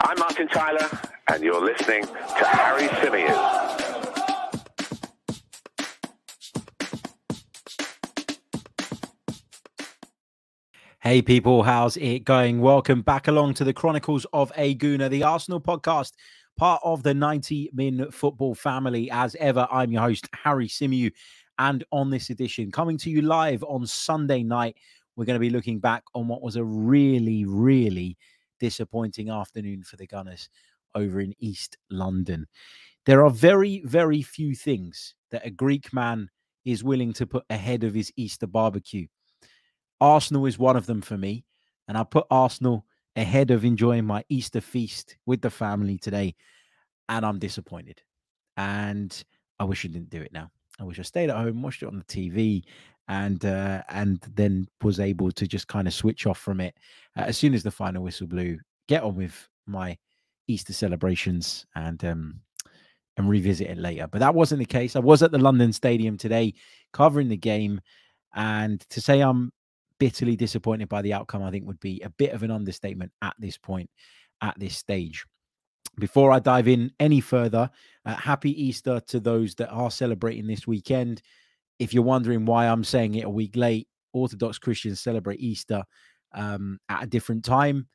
I'm Martin Tyler, and you're listening to Harry Symeou. Hey people, how's it going? Welcome back along to the Chronicles of a Gooner, the Arsenal podcast, part of the 90 Min Football family. As ever, I'm your host, Harry Symeou. And on this edition, coming to you live on Sunday night, we're going to be looking back on what was a really, really disappointing afternoon for the Gunners over in East London. There are very, very few things that a Greek man is willing to put ahead of his Easter barbecue. Arsenal is one of them for me. And I put Arsenal ahead of enjoying my Easter feast with the family today. And I'm disappointed. And I wish I didn't do it now. I wish I stayed at home, watched it on the TV, and uh, and then was able to just kind of switch off from it uh, as soon as the final whistle blew. Get on with my Easter celebrations and um, and revisit it later. But that wasn't the case. I was at the London Stadium today, covering the game, and to say I'm bitterly disappointed by the outcome, I think would be a bit of an understatement at this point, at this stage. Before I dive in any further, uh, happy Easter to those that are celebrating this weekend. If you're wondering why I'm saying it a week late, Orthodox Christians celebrate Easter um, at a different time.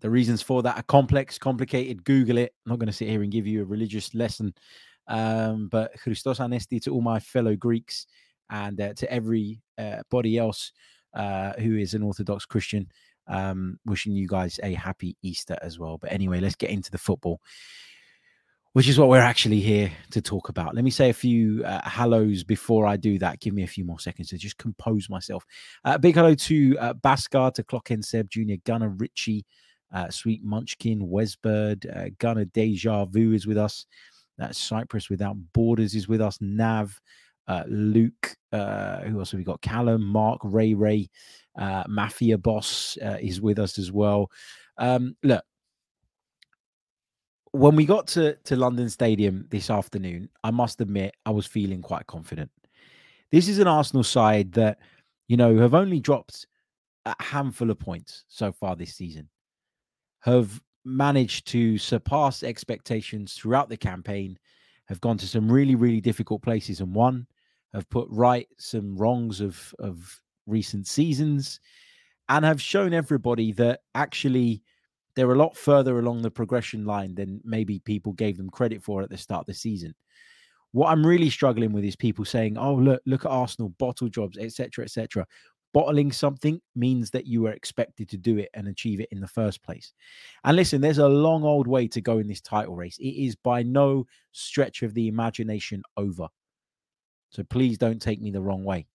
The reasons for that are complex, complicated. Google it. I'm not going to sit here and give you a religious lesson. Um, but Christos Anesti to all my fellow Greeks and uh, to everybody uh, else uh, who is an Orthodox Christian. Um, wishing you guys a happy Easter as well. But anyway, let's get into the football, which is what we're actually here to talk about. Let me say a few uh, hellos before I do that. Give me a few more seconds to just compose myself. Uh, big hello to uh, Baskar, to Clockend Seb Jr., Gunnar Ritchie, uh, Sweet Munchkin, Wesbird, uh, Gunnar Deja Vu is with us. That's Cyprus Without Borders is with us. Nav, uh, Luke, uh, who else have we got? Callum, Mark, Ray Ray, uh, Mafia Boss uh, is with us as well. Um, look, when we got to, to London Stadium this afternoon, I must admit I was feeling quite confident. This is an Arsenal side that, you know, have only dropped a handful of points so far this season, have managed to surpass expectations throughout the campaign, have gone to some really, really difficult places and won have put right some wrongs of of recent seasons and have shown everybody that actually they're a lot further along the progression line than maybe people gave them credit for at the start of the season. What I'm really struggling with is people saying, "Oh, look, look at Arsenal, bottle jobs, etc., etc." Bottling something means that you were expected to do it and achieve it in the first place. And listen, there's a long old way to go in this title race. It is by no stretch of the imagination over. So please don't take me the wrong way.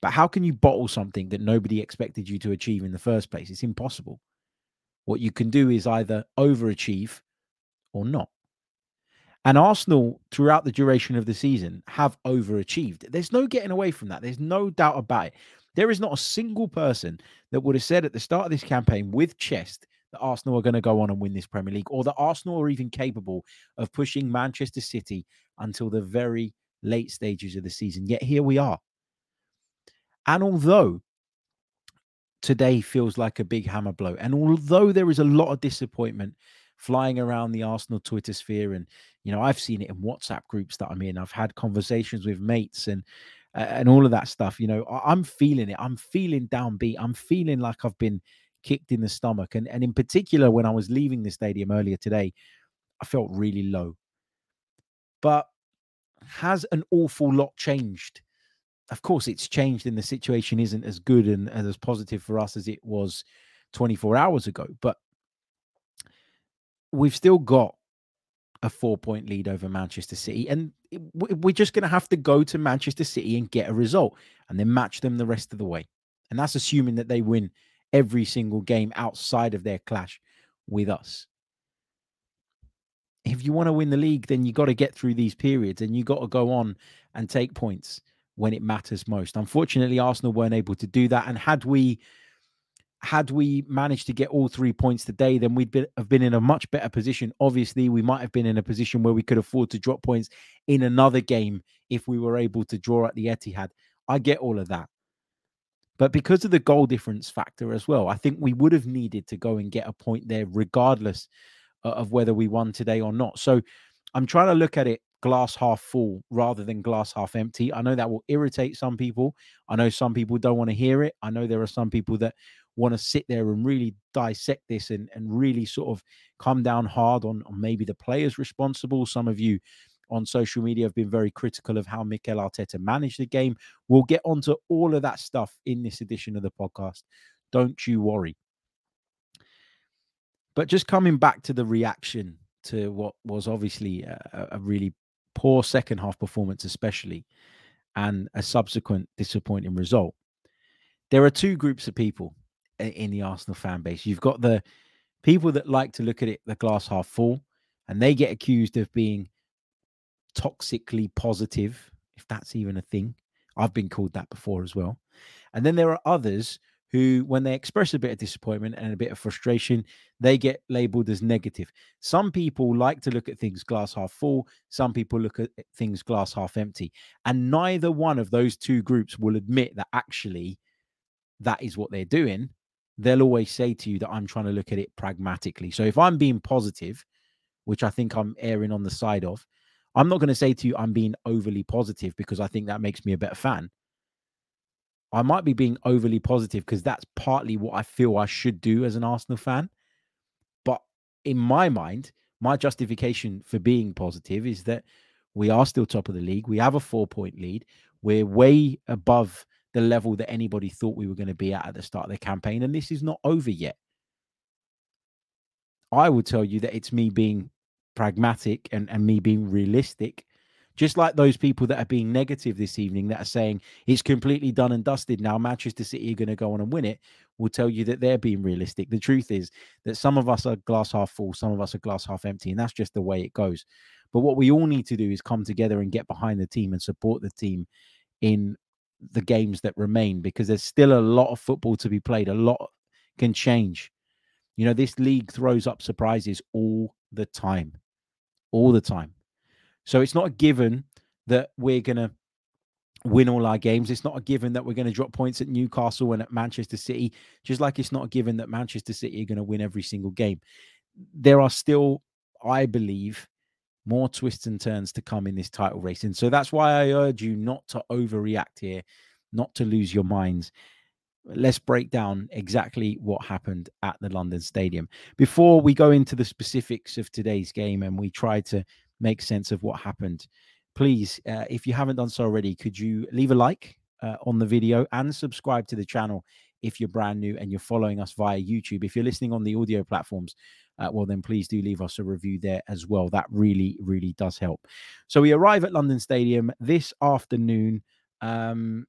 But how can you bottle something that nobody expected you to achieve in the first place? It's impossible. What you can do is either overachieve or not. And Arsenal, throughout the duration of the season, have overachieved. There's no getting away from that. There's no doubt about it. There is not a single person that would have said at the start of this campaign with chest that Arsenal are going to go on and win this Premier League, or that Arsenal are even capable of pushing Manchester City until the very late stages of the season. Yet here we are. And although today feels like a big hammer blow, and although there is a lot of disappointment flying around the Arsenal Twitter sphere, and you know, I've seen it in WhatsApp groups that I'm in, I've had conversations with mates and uh, and all of that stuff. You know, I, I'm feeling it. I'm feeling downbeat. I'm feeling like I've been kicked in the stomach. And and in particular, when I was leaving the stadium earlier today, I felt really low. But has an awful lot changed. Of course, it's changed, and the situation isn't as good and, and as positive for us as it was 24 hours ago. But we've still got a four point lead over Manchester City. And we're just going to have to go to Manchester City and get a result and then match them the rest of the way. And that's assuming that they win every single game outside of their clash with us if you want to win the league, then you got to get through these periods and you got to go on and take points when it matters most. Unfortunately, Arsenal weren't able to do that. And had we had we managed to get all three points today, then we'd be, have been in a much better position. Obviously, we might have been in a position where we could afford to drop points in another game if we were able to draw at the Etihad. I get all of that. But because of the goal difference factor as well, I think we would have needed to go and get a point there, regardless uh, of whether we won today or not. So I'm trying to look at it glass half full rather than glass half empty. I know that will irritate some people. I know some people don't want to hear it. I know there are some people that want to sit there and really dissect this and, and really sort of come down hard on, on maybe the players responsible. Some of you on social media have been very critical of how Mikel Arteta managed the game. We'll get onto all of that stuff in this edition of the podcast. Don't you worry. But just coming back to the reaction to what was obviously a, a really poor second half performance, especially, and a subsequent disappointing result. There are two groups of people in the Arsenal fan base. You've got the people that like to look at it the glass half full, and they get accused of being toxically positive, if that's even a thing. I've been called that before as well. And then there are others who, when they express a bit of disappointment and a bit of frustration, they get labeled as negative. Some people like to look at things glass half full, some people look at things glass half empty. And neither one of those two groups will admit that actually that is what they're doing. They'll always say to you that I'm trying to look at it pragmatically. So if I'm being positive, which I think I'm erring on the side of, I'm not going to say to you I'm being overly positive because I think that makes me a better fan. I might be being overly positive because that's partly what I feel I should do as an Arsenal fan. But in my mind, my justification for being positive is that we are still top of the league. We have a four point lead. We're way above the level that anybody thought we were going to be at at the start of the campaign. And this is not over yet. I will tell you that it's me being pragmatic and, and me being realistic just like those people that are being negative this evening that are saying it's completely done and dusted now, Manchester City are going to go on and win it, will tell you that they're being realistic. The truth is that some of us are glass half full, some of us are glass half empty, and that's just the way it goes. But what we all need to do is come together and get behind the team and support the team in the games that remain because there's still a lot of football to be played. A lot can change. You know, this league throws up surprises all the time, all the time. So it's not a given that we're going to win all our games. It's not a given that we're going to drop points at Newcastle and at Manchester City, just like it's not a given that Manchester City are going to win every single game. There are still, I believe, more twists and turns to come in this title race. And so that's why I urge you not to overreact here, not to lose your minds. Let's break down exactly what happened at the London Stadium. Before we go into the specifics of today's game and we try to make sense of what happened. Please, uh, if you haven't done so already, could you leave a like uh, on the video and subscribe to the channel if you're brand new and you're following us via YouTube. If you're listening on the audio platforms, uh, well, then please do leave us a review there as well. That really, really does help. So we arrive at London Stadium this afternoon, um,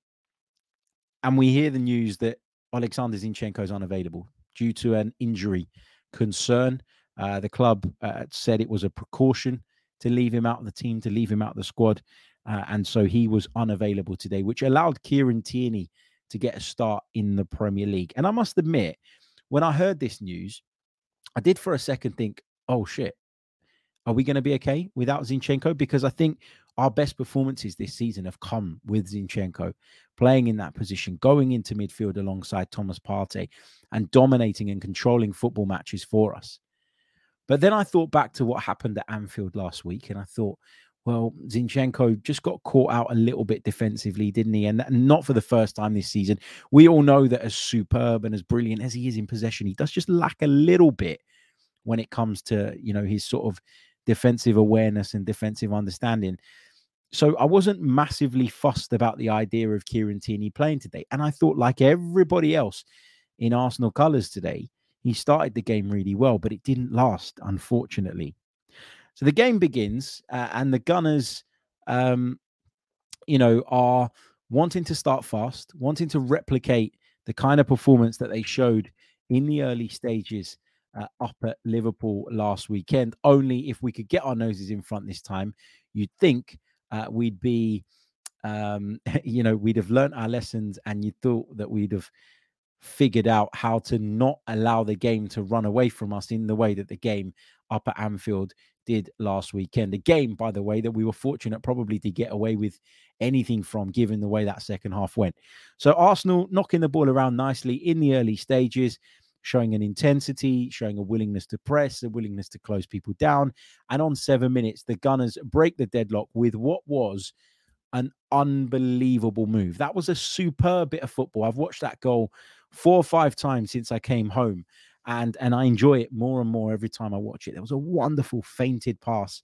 and we hear the news that Alexander Zinchenko is unavailable due to an injury concern. Uh, the club uh, said it was a precaution to leave him out of the team, to leave him out of the squad. Uh, and so he was unavailable today, which allowed Kieran Tierney to get a start in the Premier League. And I must admit, when I heard this news, I did for a second think, oh shit, are we going to be okay without Zinchenko? Because I think our best performances this season have come with Zinchenko playing in that position, going into midfield alongside Thomas Partey and dominating and controlling football matches for us. But then I thought back to what happened at Anfield last week, and I thought, well, Zinchenko just got caught out a little bit defensively, didn't he? And not for the first time this season. We all know that as superb and as brilliant as he is in possession, he does just lack a little bit when it comes to, you know, his sort of defensive awareness and defensive understanding. So I wasn't massively fussed about the idea of Kieran Tierney playing today. And I thought, like everybody else in Arsenal colours today, he started the game really well, but it didn't last, unfortunately. So the game begins, uh, and the Gunners, um, you know, are wanting to start fast, wanting to replicate the kind of performance that they showed in the early stages uh, up at Liverpool last weekend. Only if we could get our noses in front this time, you'd think uh, we'd be, um, you know, we'd have learnt our lessons, and you thought that we'd have figured out how to not allow the game to run away from us in the way that the game up at Anfield did last weekend. A game, by the way, that we were fortunate probably to get away with anything from, given the way that second half went. So Arsenal knocking the ball around nicely in the early stages, showing an intensity, showing a willingness to press, a willingness to close people down. And on seven minutes, the Gunners break the deadlock with what was an unbelievable move. That was a superb bit of football. I've watched that goal four or five times since I came home and and I enjoy it more and more every time I watch it. There was a wonderful feinted pass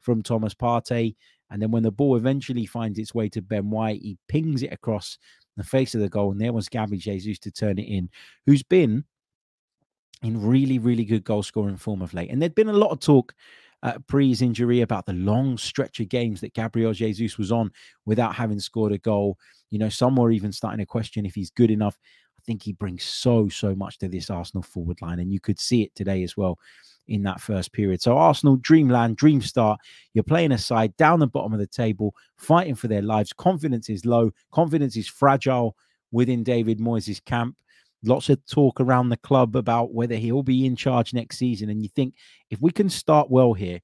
from Thomas Partey, and then when the ball eventually finds its way to Ben White, he pings it across the face of the goal, and there was Gabby Jesus to turn it in, who's been in really really good goal scoring form of late. And there'd been a lot of talk uh, pre his injury about the long stretch of games that Gabriel Jesus was on without having scored a goal. You know, some were even starting to question if he's good enough. Think he brings so, so much to this Arsenal forward line. And you could see it today as well in that first period. So, Arsenal, dreamland, dream start. You're playing a side down the bottom of the table, fighting for their lives. Confidence is low, confidence is fragile within David Moyes' camp. Lots of talk around the club about whether he'll be in charge next season. And you think if we can start well here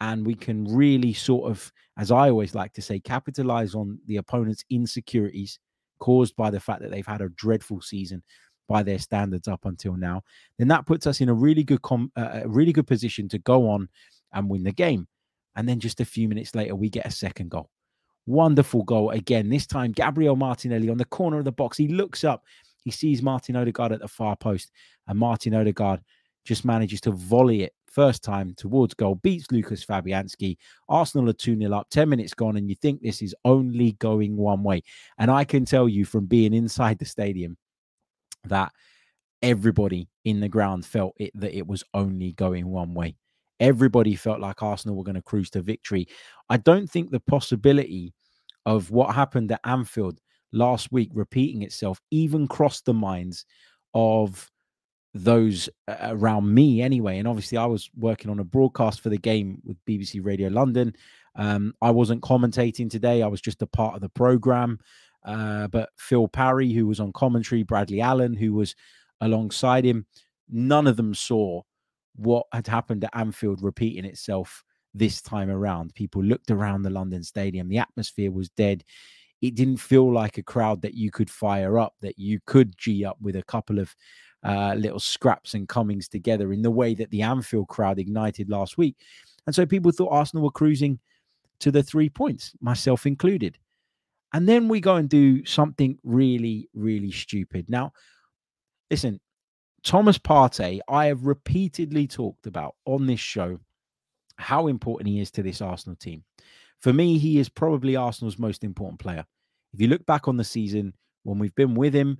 and we can really sort of, as I always like to say, capitalize on the opponent's insecurities caused by the fact that they've had a dreadful season by their standards up until now, then that puts us in a really good com- uh, a really good position to go on and win the game. And then just a few minutes later, we get a second goal. Wonderful goal again. This time, Gabriel Martinelli on the corner of the box. He looks up he sees Martin Odegaard at the far post, and Martin Odegaard just manages to volley it first time towards goal, beats Lucas Fabianski. Arsenal are 2 0 up, 10 minutes gone, and you think this is only going one way. And I can tell you from being inside the stadium that everybody in the ground felt it that it was only going one way. Everybody felt like Arsenal were going to cruise to victory. I don't think the possibility of what happened at Anfield last week repeating itself even crossed the minds of those around me anyway. And obviously, I was working on a broadcast for the game with BBC Radio London. Um, I wasn't commentating today, I was just a part of the program. Uh, but Phil Parry, who was on commentary, Bradley Allen, who was alongside him, none of them saw what had happened at Anfield repeating itself this time around. People looked around the London Stadium, the atmosphere was dead it didn't feel like a crowd that you could fire up, that you could G up with a couple of uh, little scraps and comings together in the way that the Anfield crowd ignited last week. And so people thought Arsenal were cruising to the three points, myself included. And then we go and do something really, really stupid. Now, listen, Thomas Partey, I have repeatedly talked about on this show how important he is to this Arsenal team. For me, he is probably Arsenal's most important player. If you look back on the season, when we've been with him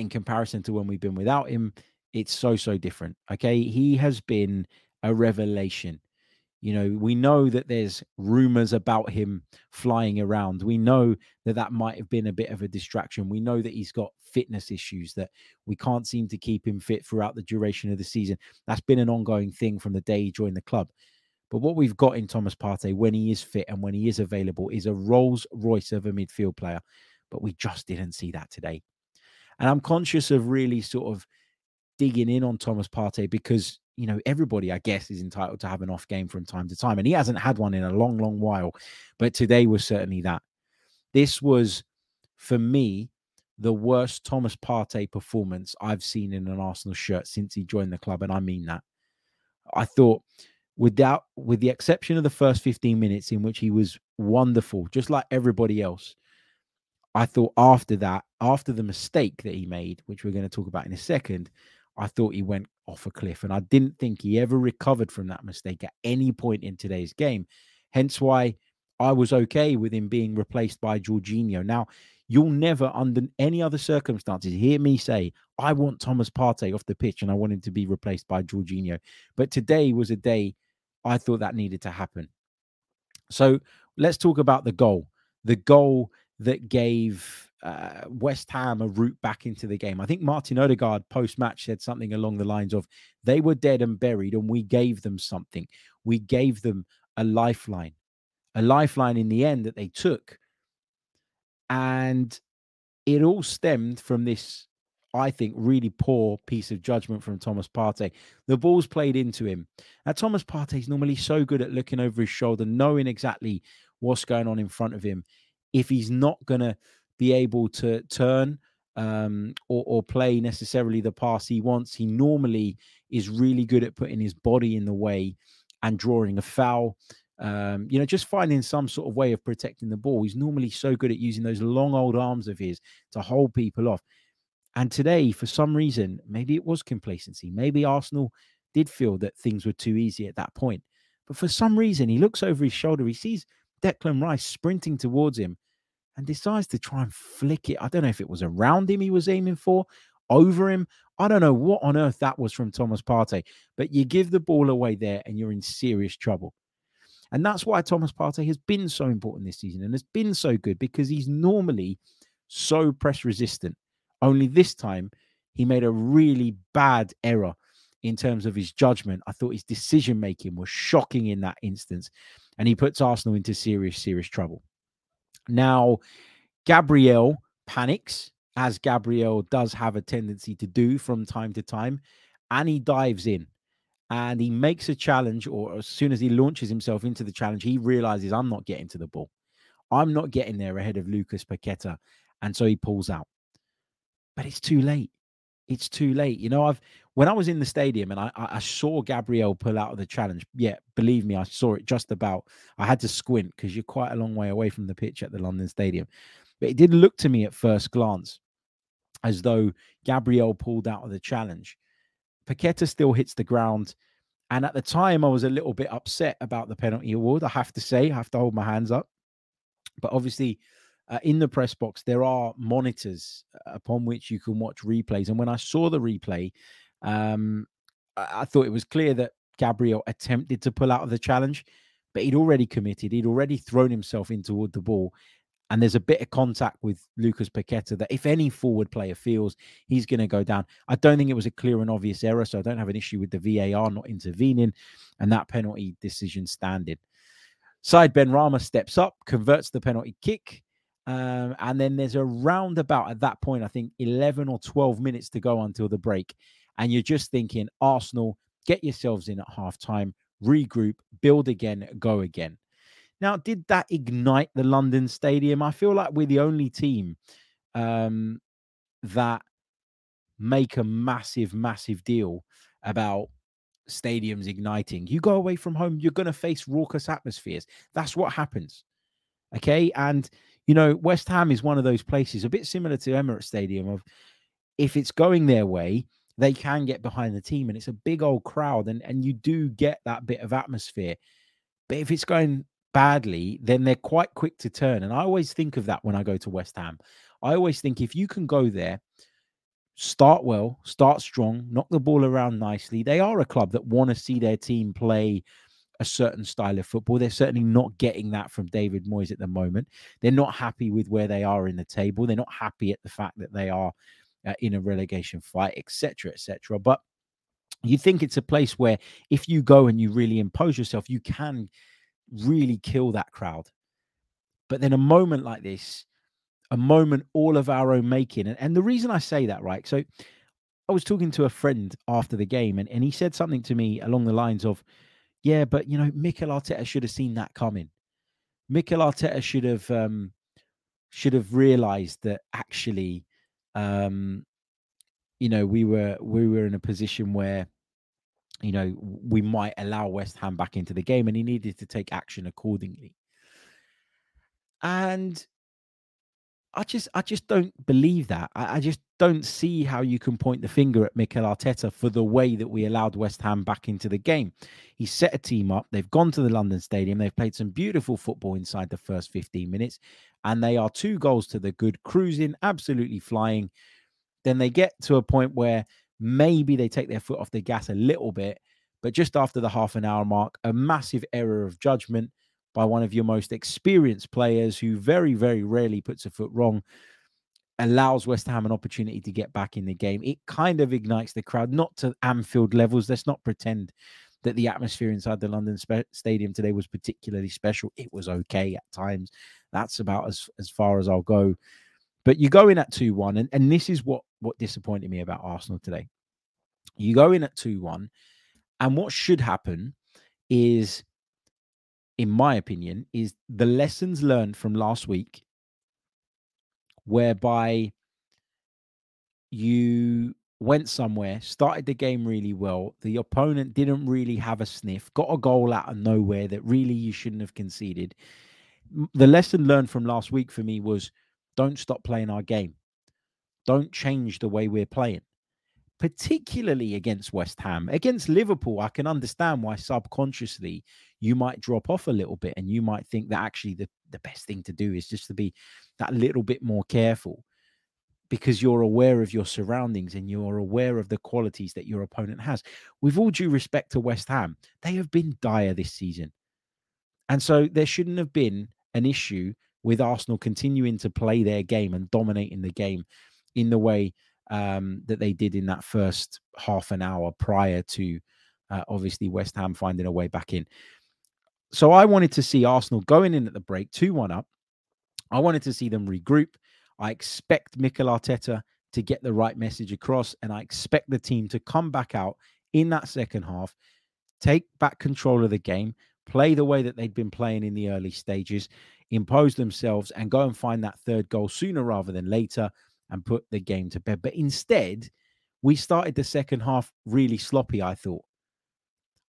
in comparison to when we've been without him, it's so, so different. Okay. He has been a revelation. You know, we know that there's rumors about him flying around. We know that that might have been a bit of a distraction. We know that he's got fitness issues, that we can't seem to keep him fit throughout the duration of the season. That's been an ongoing thing from the day he joined the club. But what we've got in Thomas Partey when he is fit and when he is available is a Rolls Royce of a midfield player. But we just didn't see that today. And I'm conscious of really sort of digging in on Thomas Partey because, you know, everybody, I guess, is entitled to have an off game from time to time. And he hasn't had one in a long, long while. But today was certainly that. This was, for me, the worst Thomas Partey performance I've seen in an Arsenal shirt since he joined the club. And I mean that. I thought without with the exception of the first 15 minutes in which he was wonderful just like everybody else i thought after that after the mistake that he made which we're going to talk about in a second i thought he went off a cliff and i didn't think he ever recovered from that mistake at any point in today's game hence why i was okay with him being replaced by Jorginho now you'll never under any other circumstances hear me say i want thomas Partey off the pitch and i want him to be replaced by Jorginho but today was a day I thought that needed to happen. So let's talk about the goal. The goal that gave uh, West Ham a route back into the game. I think Martin Odegaard post match said something along the lines of, they were dead and buried, and we gave them something. We gave them a lifeline, a lifeline in the end that they took. And it all stemmed from this I think, really poor piece of judgment from Thomas Partey. The ball's played into him. Now, Thomas Partey is normally so good at looking over his shoulder, knowing exactly what's going on in front of him. If he's not going to be able to turn um, or, or play necessarily the pass he wants, he normally is really good at putting his body in the way and drawing a foul. Um, you know, just finding some sort of way of protecting the ball. He's normally so good at using those long old arms of his to hold people off. And today, for some reason, maybe it was complacency. Maybe Arsenal did feel that things were too easy at that point. But for some reason, he looks over his shoulder. He sees Declan Rice sprinting towards him and decides to try and flick it. I don't know if it was around him he was aiming for, over him. I don't know what on earth that was from Thomas Partey, but you give the ball away there and you're in serious trouble. And that's why Thomas Partey has been so important this season and has been so good because he's normally so press resistant. Only this time, he made a really bad error in terms of his judgment. I thought his decision making was shocking in that instance, and he puts Arsenal into serious, serious trouble. Now, Gabriel panics, as Gabriel does have a tendency to do from time to time, and he dives in and he makes a challenge, or as soon as he launches himself into the challenge, he realizes I'm not getting to the ball. I'm not getting there ahead of Lucas Paqueta. And so he pulls out but it's too late. It's too late. You know, I've when I was in the stadium and I, I saw Gabriel pull out of the challenge. Yeah, believe me, I saw it just about. I had to squint because you're quite a long way away from the pitch at the London Stadium. But it did look to me at first glance as though Gabriel pulled out of the challenge. Paqueta still hits the ground. And at the time, I was a little bit upset about the penalty award. I have to say, I have to hold my hands up. But obviously, uh, in the press box, there are monitors uh, upon which you can watch replays. And when I saw the replay, um, I, I thought it was clear that Gabriel attempted to pull out of the challenge, but he'd already committed. He'd already thrown himself in toward the ball. And there's a bit of contact with Lucas Paqueta that if any forward player feels he's going to go down, I don't think it was a clear and obvious error. So I don't have an issue with the VAR not intervening and that penalty decision standing. Said Benrahma steps up, converts the penalty kick. Um, and then there's a roundabout at that point, I think 11 or 12 minutes to go until the break. And you're just thinking, Arsenal, get yourselves in at half time, regroup, build again, go again. Now, did that ignite the London Stadium? I feel like we're the only team um, that make a massive, massive deal about stadiums igniting. You go away from home, you're going to face raucous atmospheres. That's what happens. Okay. And you know, West Ham is one of those places, a bit similar to Emirates Stadium, of if it's going their way, they can get behind the team and it's a big old crowd and, and you do get that bit of atmosphere. But if it's going badly, then they're quite quick to turn. And I always think of that when I go to West Ham. I always think if you can go there, start well, start strong, knock the ball around nicely. They are a club that want to see their team play a certain style of football. They're certainly not getting that from David Moyes at the moment. They're not happy with where they are in the table. They're not happy at the fact that they are uh, in a relegation fight, etc., etc. But you think it's a place where if you go and you really impose yourself, you can really kill that crowd. But then a moment like this, a moment all of our own making, and, and the reason I say that, right? So I was talking to a friend after the game, and, and he said something to me along the lines of, yeah, but you know, Mikel Arteta should have seen that coming. Mikel Arteta should have um, should have realised that actually, um, you know, we were we were in a position where, you know, we might allow West Ham back into the game, and he needed to take action accordingly. And I just I just don't believe that. I, I, just don't see how you can point the finger at Mikel Arteta for the way that we allowed West Ham back into the game. He set a team up. They've gone to the London Stadium. They've played some beautiful football inside the first 15 minutes, and they are two goals to the good, cruising, absolutely flying. Then they get to a point where maybe they take their foot off the gas a little bit, but just after the half an hour mark, a massive error of judgment by one of your most experienced players who very, very rarely puts a foot wrong, allows West Ham an opportunity to get back in the game. It kind of ignites the crowd, not to Anfield levels. Let's not pretend that the atmosphere inside the London spe- Stadium today was particularly special. It was okay at times. That's about as, as far as I'll go. But you go in at 2 1, and, and this is what what disappointed me about Arsenal today. You go in at 2 1, and what should happen is, in my opinion, is the lessons learned from last week, whereby you went somewhere, started the game really well. The opponent didn't really have a sniff, got a goal out of nowhere that really you shouldn't have conceded. The lesson learned from last week for me was don't stop playing our game. Don't change the way we're playing, particularly against West Ham. Against Liverpool, I can understand why subconsciously you might drop off a little bit and you might think that actually the, the best thing to do is just to be that little bit more careful because you're aware of your surroundings and you're aware of the qualities that your opponent has. With all due respect to West Ham, they have been dire this season. And so there shouldn't have been an issue with Arsenal continuing to play their game and dominating the game in the way um, that they did in that first half an hour prior to uh, obviously West Ham finding a way back in. So I wanted to see Arsenal going in at the break, 2 1 up. I wanted to see them regroup. I expect Mikel Arteta to get the right message across, and I expect the team to come back out in that second half, take back control of the game, play the way that they'd been playing in the early stages, impose themselves, and go and find that third goal sooner rather than later and put the game to bed. But instead, we started the second half really sloppy, I thought.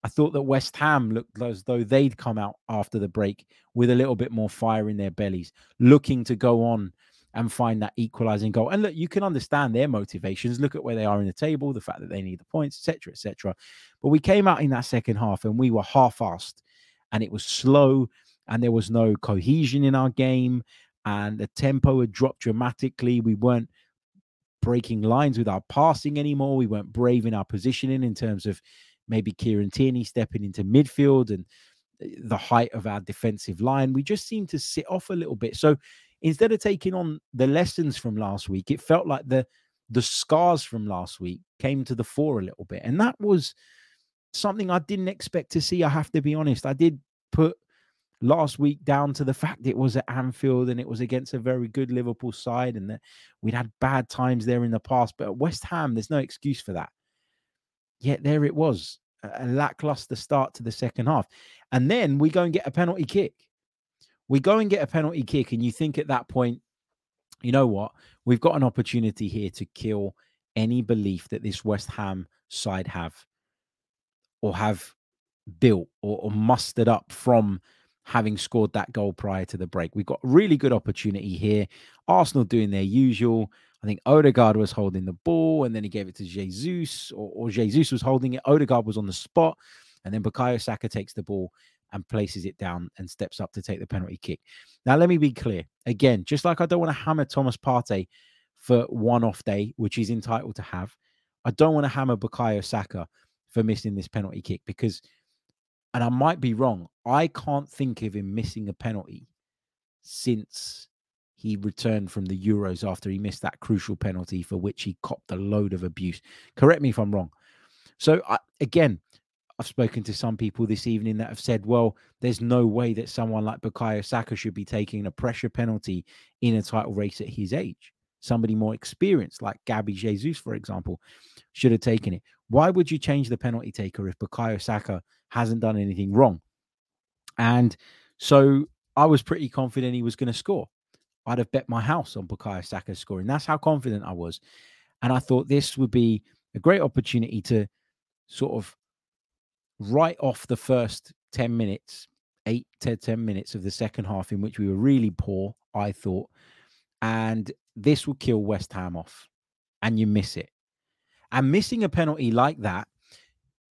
I thought that West Ham looked as though they'd come out after the break with a little bit more fire in their bellies, looking to go on and find that equalizing goal. And look, you can understand their motivations. Look at where they are in the table, the fact that they need the points, etc., etc. But we came out in that second half and we were half-assed, and it was slow, and there was no cohesion in our game, and the tempo had dropped dramatically. We weren't breaking lines with our passing anymore. We weren't brave in our positioning in terms of maybe Kieran Tierney stepping into midfield and eh, the height of our defensive line. We just seem to sit off a little bit. So instead of taking on the lessons from last week, it felt like the the scars from last week came to the fore a little bit. And that was something I didn't expect to see. I have to be honest. I did put last week down to the fact it was at Anfield and it was against a very good Liverpool side and that we'd had bad times there in the past. But at West Ham, there's no excuse for that. Yet there it was, a lackluster start to the second half. And then we go and get a penalty kick we go and get a penalty kick, and you think at that point, you know what? We've got an opportunity here to kill any belief that this West Ham side have or have built or, or mustered up from having scored that goal prior to the break. We've got really good opportunity here. Arsenal doing their usual. I think Odegaard was holding the ball and then he gave it to Jesus, or, or Jesus was holding it. Odegaard was on the spot, and then Bukayo Saka takes the ball and places it down and steps up to take the penalty kick. Now, let me be clear again, just like I don't want to hammer Thomas Partey for one off day, which he's entitled to have, I don't want to hammer Bukayo Saka for missing this penalty kick because, and I might be wrong, I can't think of him missing a penalty since he returned from the Euros after he missed that crucial penalty for which he copped a load of abuse. Correct me if I'm wrong. So, I, again, I've spoken to some people this evening that have said, well, there's no way that someone like Bukayo Saka should be taking a pressure penalty in a title race at his age. Somebody more experienced, like Gabby Jesus, for example, should have taken it. Why would you change the penalty taker if Bukayo Saka hasn't done anything wrong? And so I was pretty confident he was going to score. I'd have bet my house on Bukayo Saka scoring. That's how confident I was. And I thought this would be a great opportunity to sort of write off the first 10 minutes, eight to 10 minutes of the second half, in which we were really poor, I thought. And this will kill West Ham off, and you miss it. And missing a penalty like that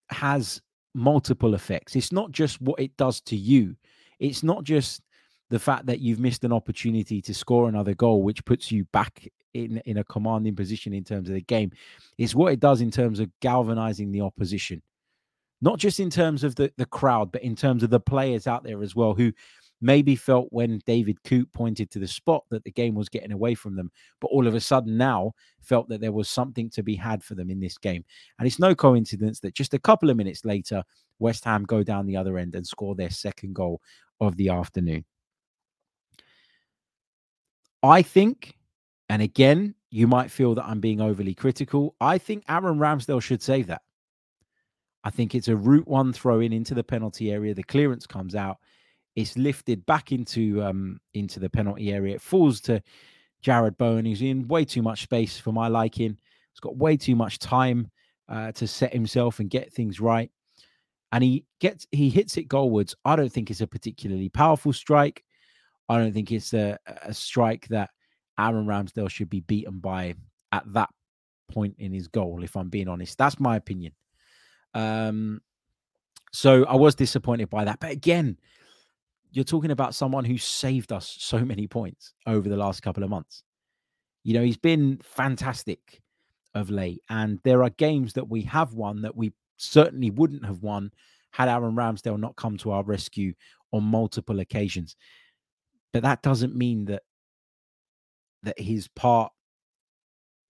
has multiple effects. It's not just what it does to you, it's not just the fact that you've missed an opportunity to score another goal, which puts you back in, in a commanding position in terms of the game. It's what it does in terms of galvanizing the opposition not just in terms of the, the crowd, but in terms of the players out there as well, who maybe felt when David Coote pointed to the spot that the game was getting away from them, but all of a sudden now felt that there was something to be had for them in this game. And it's no coincidence that just a couple of minutes later, West Ham go down the other end and score their second goal of the afternoon. I think, and again, you might feel that I'm being overly critical. I think Aaron Ramsdale should save that. I think it's a route one throw in into the penalty area. The clearance comes out. It's lifted back into um, into the penalty area. It falls to Jarrod Bowen, He's in way too much space for my liking. He's got way too much time uh, to set himself and get things right. And he gets he hits it goalwards. I don't think it's a particularly powerful strike. I don't think it's a, a strike that Aaron Ramsdale should be beaten by at that point in his goal, if I'm being honest. That's my opinion. Um, so I was disappointed by that. But again, you're talking about someone who saved us so many points over the last couple of months. You know, he's been fantastic of late. And there are games that we have won that we certainly wouldn't have won had Aaron Ramsdale not come to our rescue on multiple occasions. But that doesn't mean that that his part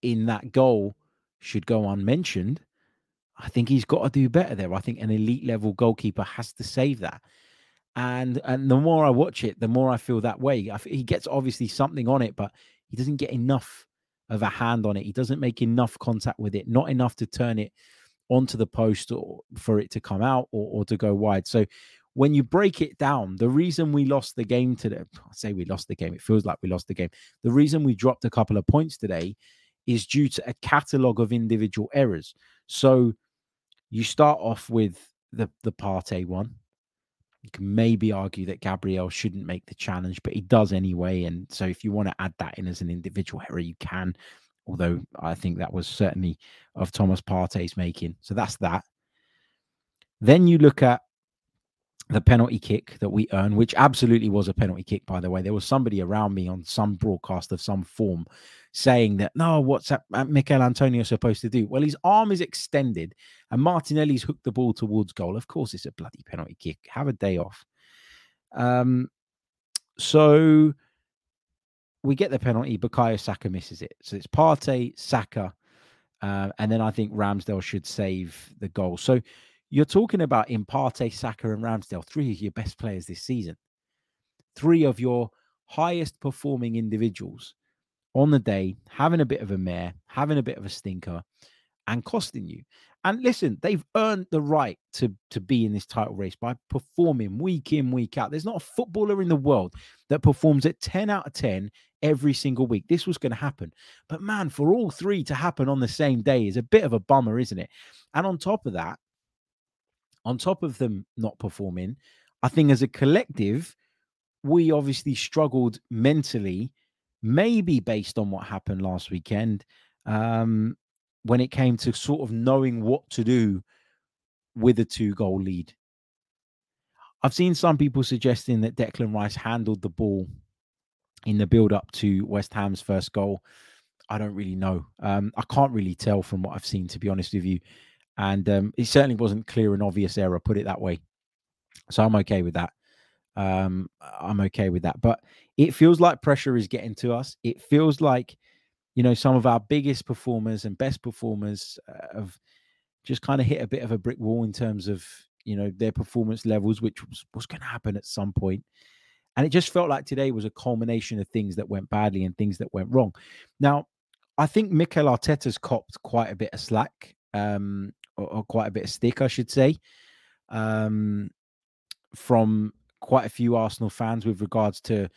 in that goal should go unmentioned. I think he's got to do better there. I think an elite level goalkeeper has to save that. And and the more I watch it, the more I feel that way. I, he gets obviously something on it, but he doesn't get enough of a hand on it. He doesn't make enough contact with it, not enough to turn it onto the post or for it to come out or, or to go wide. So when you break it down, the reason we lost the game today, I say we lost the game, it feels like we lost the game. The reason we dropped a couple of points today is due to a catalogue of individual errors. So you start off with the the Partey one. You can maybe argue that Gabriel shouldn't make the challenge, but he does anyway. And so if you want to add that in as an individual error, you can. Although I think that was certainly of Thomas Partey's making. So that's that. Then you look at the penalty kick that we earned, which absolutely was a penalty kick, by the way. There was somebody around me on some broadcast of some form saying that, no, what's that uh, Michail Antonio supposed to do? Well, his arm is extended and Martinelli's hooked the ball towards goal. Of course, it's a bloody penalty kick. Have a day off. Um, so we get the penalty. Bukayo Saka misses it. So it's Partey, Saka, uh, and then I think Ramsdale should save the goal. So you're talking about in Partey, Saka, and Ramsdale, three of your best players this season, three of your highest performing individuals on the day, having a bit of a mare, having a bit of a stinker, and costing you. And listen, they've earned the right to, to be in this title race by performing week in, week out. There's not a footballer in the world that performs at 10 out of 10 every single week. This was going to happen. But man, for all three to happen on the same day is a bit of a bummer, isn't it? And on top of that, on top of them not performing, I think as a collective, we obviously struggled mentally, maybe based on what happened last weekend, um, when it came to sort of knowing what to do with a two goal lead. I've seen some people suggesting that Declan Rice handled the ball in the build up to West Ham's first goal. I don't really know. Um, I can't really tell from what I've seen, to be honest with you and um, it certainly wasn't clear and obvious error. Put it that way. So I'm okay with that. Um, I'm okay with that. But it feels like pressure is getting to us. It feels like, you know, some of our biggest performers and best performers uh, have just kind of hit a bit of a brick wall in terms of, you know, their performance levels, which was, was going to happen at some point. And it just felt like today was a culmination of things that went badly and things that went wrong. Now, I think Mikel Arteta's copped quite a bit of slack um, or, quite a bit of stick, I should say, um, from quite a few Arsenal fans with regards to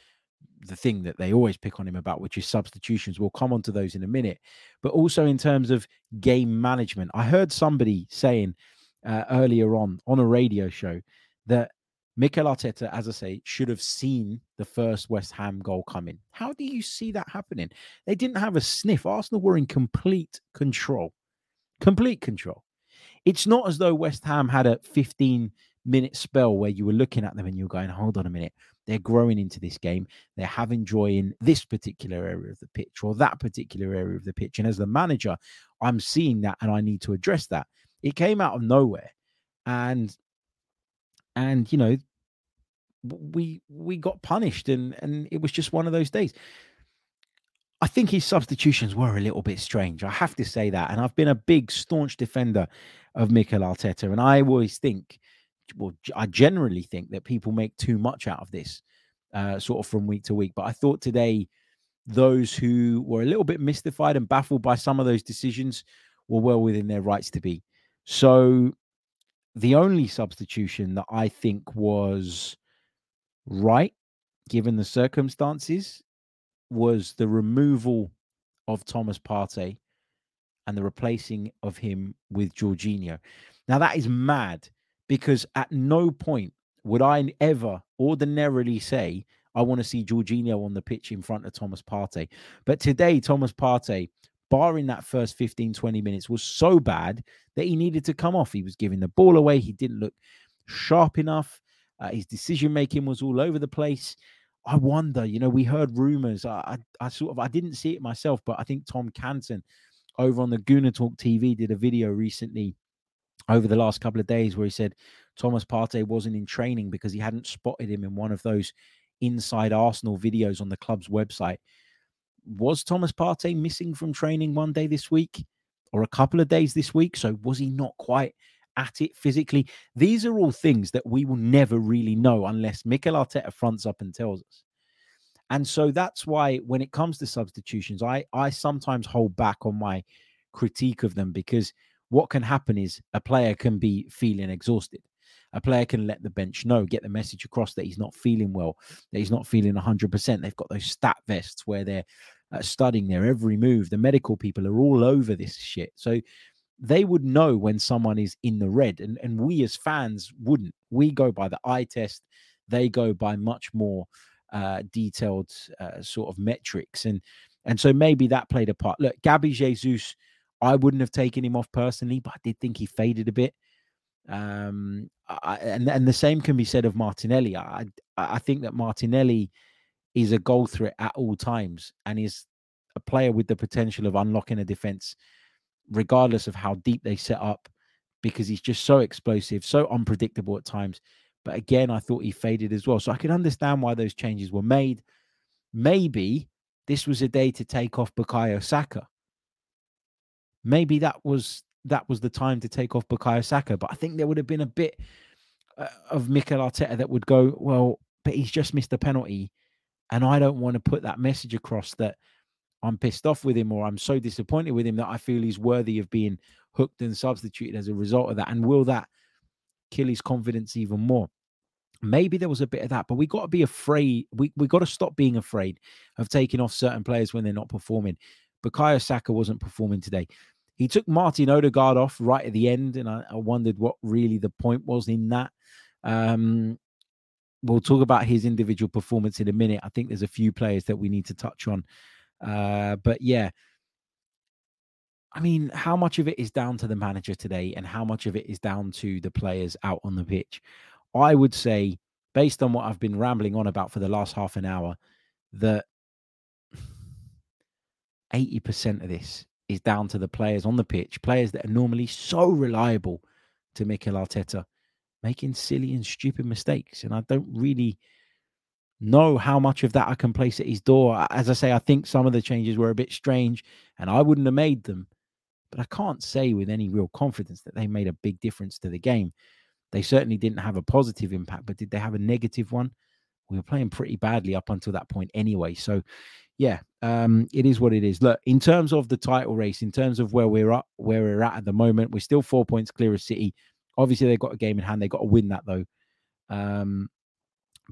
the thing that they always pick on him about, which is substitutions. We'll come on to those in a minute. But also in terms of game management, I heard somebody saying uh, earlier on on a radio show that Mikel Arteta, as I say, should have seen the first West Ham goal coming. How do you see that happening? They didn't have a sniff. Arsenal were in complete control, complete control. It's not as though West Ham had a 15 minute spell where you were looking at them and you're going, hold on a minute. They're growing into this game. They're having joy in this particular area of the pitch or that particular area of the pitch. And as the manager, I'm seeing that and I need to address that. It came out of nowhere. And and you know, we we got punished and and it was just one of those days. I think his substitutions were a little bit strange. I have to say that. And I've been a big, staunch defender of Mikel Arteta. And I always think, well, I generally think that people make too much out of this uh, sort of from week to week. But I thought today those who were a little bit mystified and baffled by some of those decisions were well within their rights to be. So the only substitution that I think was right, given the circumstances, was the removal of Thomas Partey and the replacing of him with Jorginho. Now, that is mad because at no point would I ever ordinarily say, I want to see Jorginho on the pitch in front of Thomas Partey. But today, Thomas Partey, barring that first 15, 20 minutes, was so bad that he needed to come off. He was giving the ball away. He didn't look sharp enough. Uh, his decision making was all over the place. I wonder, you know, we heard rumors. I, I, I, sort of, I didn't see it myself, but I think Tom Canton over on the Gooner Talk TV did a video recently over the last couple of days where he said Thomas Partey wasn't in training because he hadn't spotted him in one of those inside Arsenal videos on the club's website. Was Thomas Partey missing from training one day this week or a couple of days this week? So was he not quite at it physically? These are all things that we will never really know unless Mikel Arteta fronts up and tells us. And so that's why when it comes to substitutions, I I sometimes hold back on my critique of them because what can happen is a player can be feeling exhausted. A player can let the bench know, get the message across that he's not feeling well, that he's not feeling 100%. They've got those stat vests where they're uh, studying their every move. The medical people are all over this shit. So they would know when someone is in the red. And, and we as fans wouldn't. We go by the eye test, they go by much more uh, detailed uh, sort of metrics. And and so maybe that played a part. Look, Gabby Jesus I wouldn't have taken him off personally, but I did think he faded a bit. Um, I, and and the same can be said of Martinelli. I I think that Martinelli is a goal threat at all times, and is a player with the potential of unlocking a defense, regardless of how deep they set up, because he's just so explosive, so unpredictable at times. But again, I thought he faded as well, so I can understand why those changes were made. Maybe this was a day to take off Bukayo Saka maybe that was that was the time to take off Bukayo Saka. But I think there would have been a bit uh, of Mikel Arteta that would go, well, but he's just missed a penalty, and I don't want to put that message across that I'm pissed off with him or I'm so disappointed with him that I feel he's worthy of being hooked and substituted as a result of that. And will that kill his confidence even more? Maybe there was a bit of that, but we got to be afraid. We we got to stop being afraid of taking off certain players when they're not performing. Bukayo Saka wasn't performing today. He took Martin Odegaard off right at the end, and I, I wondered what really the point was in that. Um, we'll talk about his individual performance in a minute. I think there's a few players that we need to touch on. Uh, but yeah, I mean, how much of it is down to the manager today, and how much of it is down to the players out on the pitch? I would say, based on what I've been rambling on about for the last half an hour, that 80% of this is down to the players on the pitch, players that are normally so reliable to Mikel Arteta, making silly and stupid mistakes. And I don't really know how much of that I can place at his door. As I say, I think some of the changes were a bit strange and I wouldn't have made them. But I can't say with any real confidence that they made a big difference to the game. They certainly didn't have a positive impact, but did they have a negative one? We were playing pretty badly up until that point anyway. So yeah, um, it is what it is. Look, in terms of the title race, in terms of where we're at, where we're at at the moment, we're still four points clear of City. Obviously, they've got a game in hand. They've got to win that though. Um,